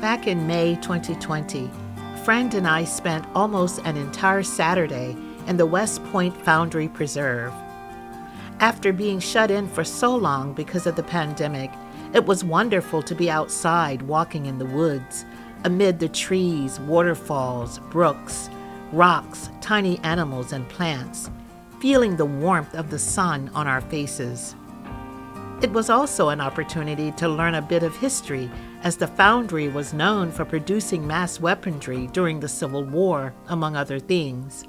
Back in May 2020, friend and I spent almost an entire Saturday in the West Point Foundry Preserve. After being shut in for so long because of the pandemic, it was wonderful to be outside walking in the woods, amid the trees, waterfalls, brooks, rocks, tiny animals, and plants, feeling the warmth of the sun on our faces. It was also an opportunity to learn a bit of history, as the foundry was known for producing mass weaponry during the Civil War, among other things.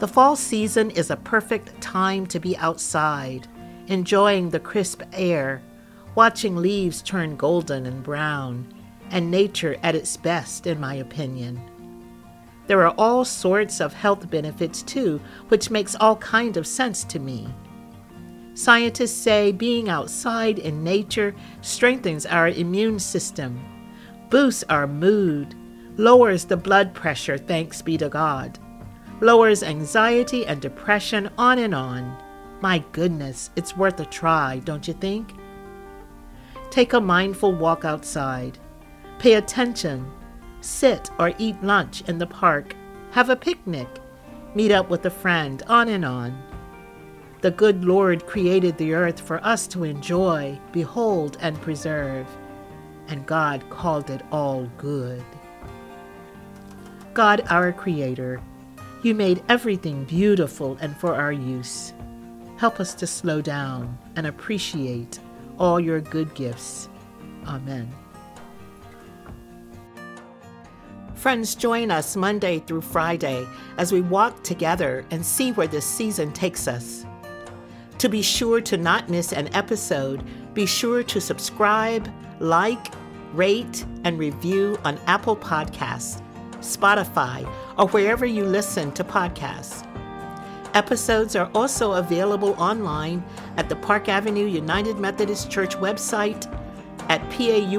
The fall season is a perfect time to be outside, enjoying the crisp air, watching leaves turn golden and brown, and nature at its best, in my opinion. There are all sorts of health benefits too, which makes all kind of sense to me. Scientists say being outside in nature strengthens our immune system, boosts our mood, lowers the blood pressure, thanks be to God, lowers anxiety and depression, on and on. My goodness, it's worth a try, don't you think? Take a mindful walk outside. Pay attention. Sit or eat lunch in the park. Have a picnic. Meet up with a friend, on and on. The good Lord created the earth for us to enjoy, behold, and preserve, and God called it all good. God, our Creator, you made everything beautiful and for our use. Help us to slow down and appreciate all your good gifts. Amen. Friends, join us Monday through Friday as we walk together and see where this season takes us. To be sure to not miss an episode, be sure to subscribe, like, rate, and review on Apple Podcasts, Spotify, or wherever you listen to podcasts. Episodes are also available online at the Park Avenue United Methodist Church website at paumcnyc.org.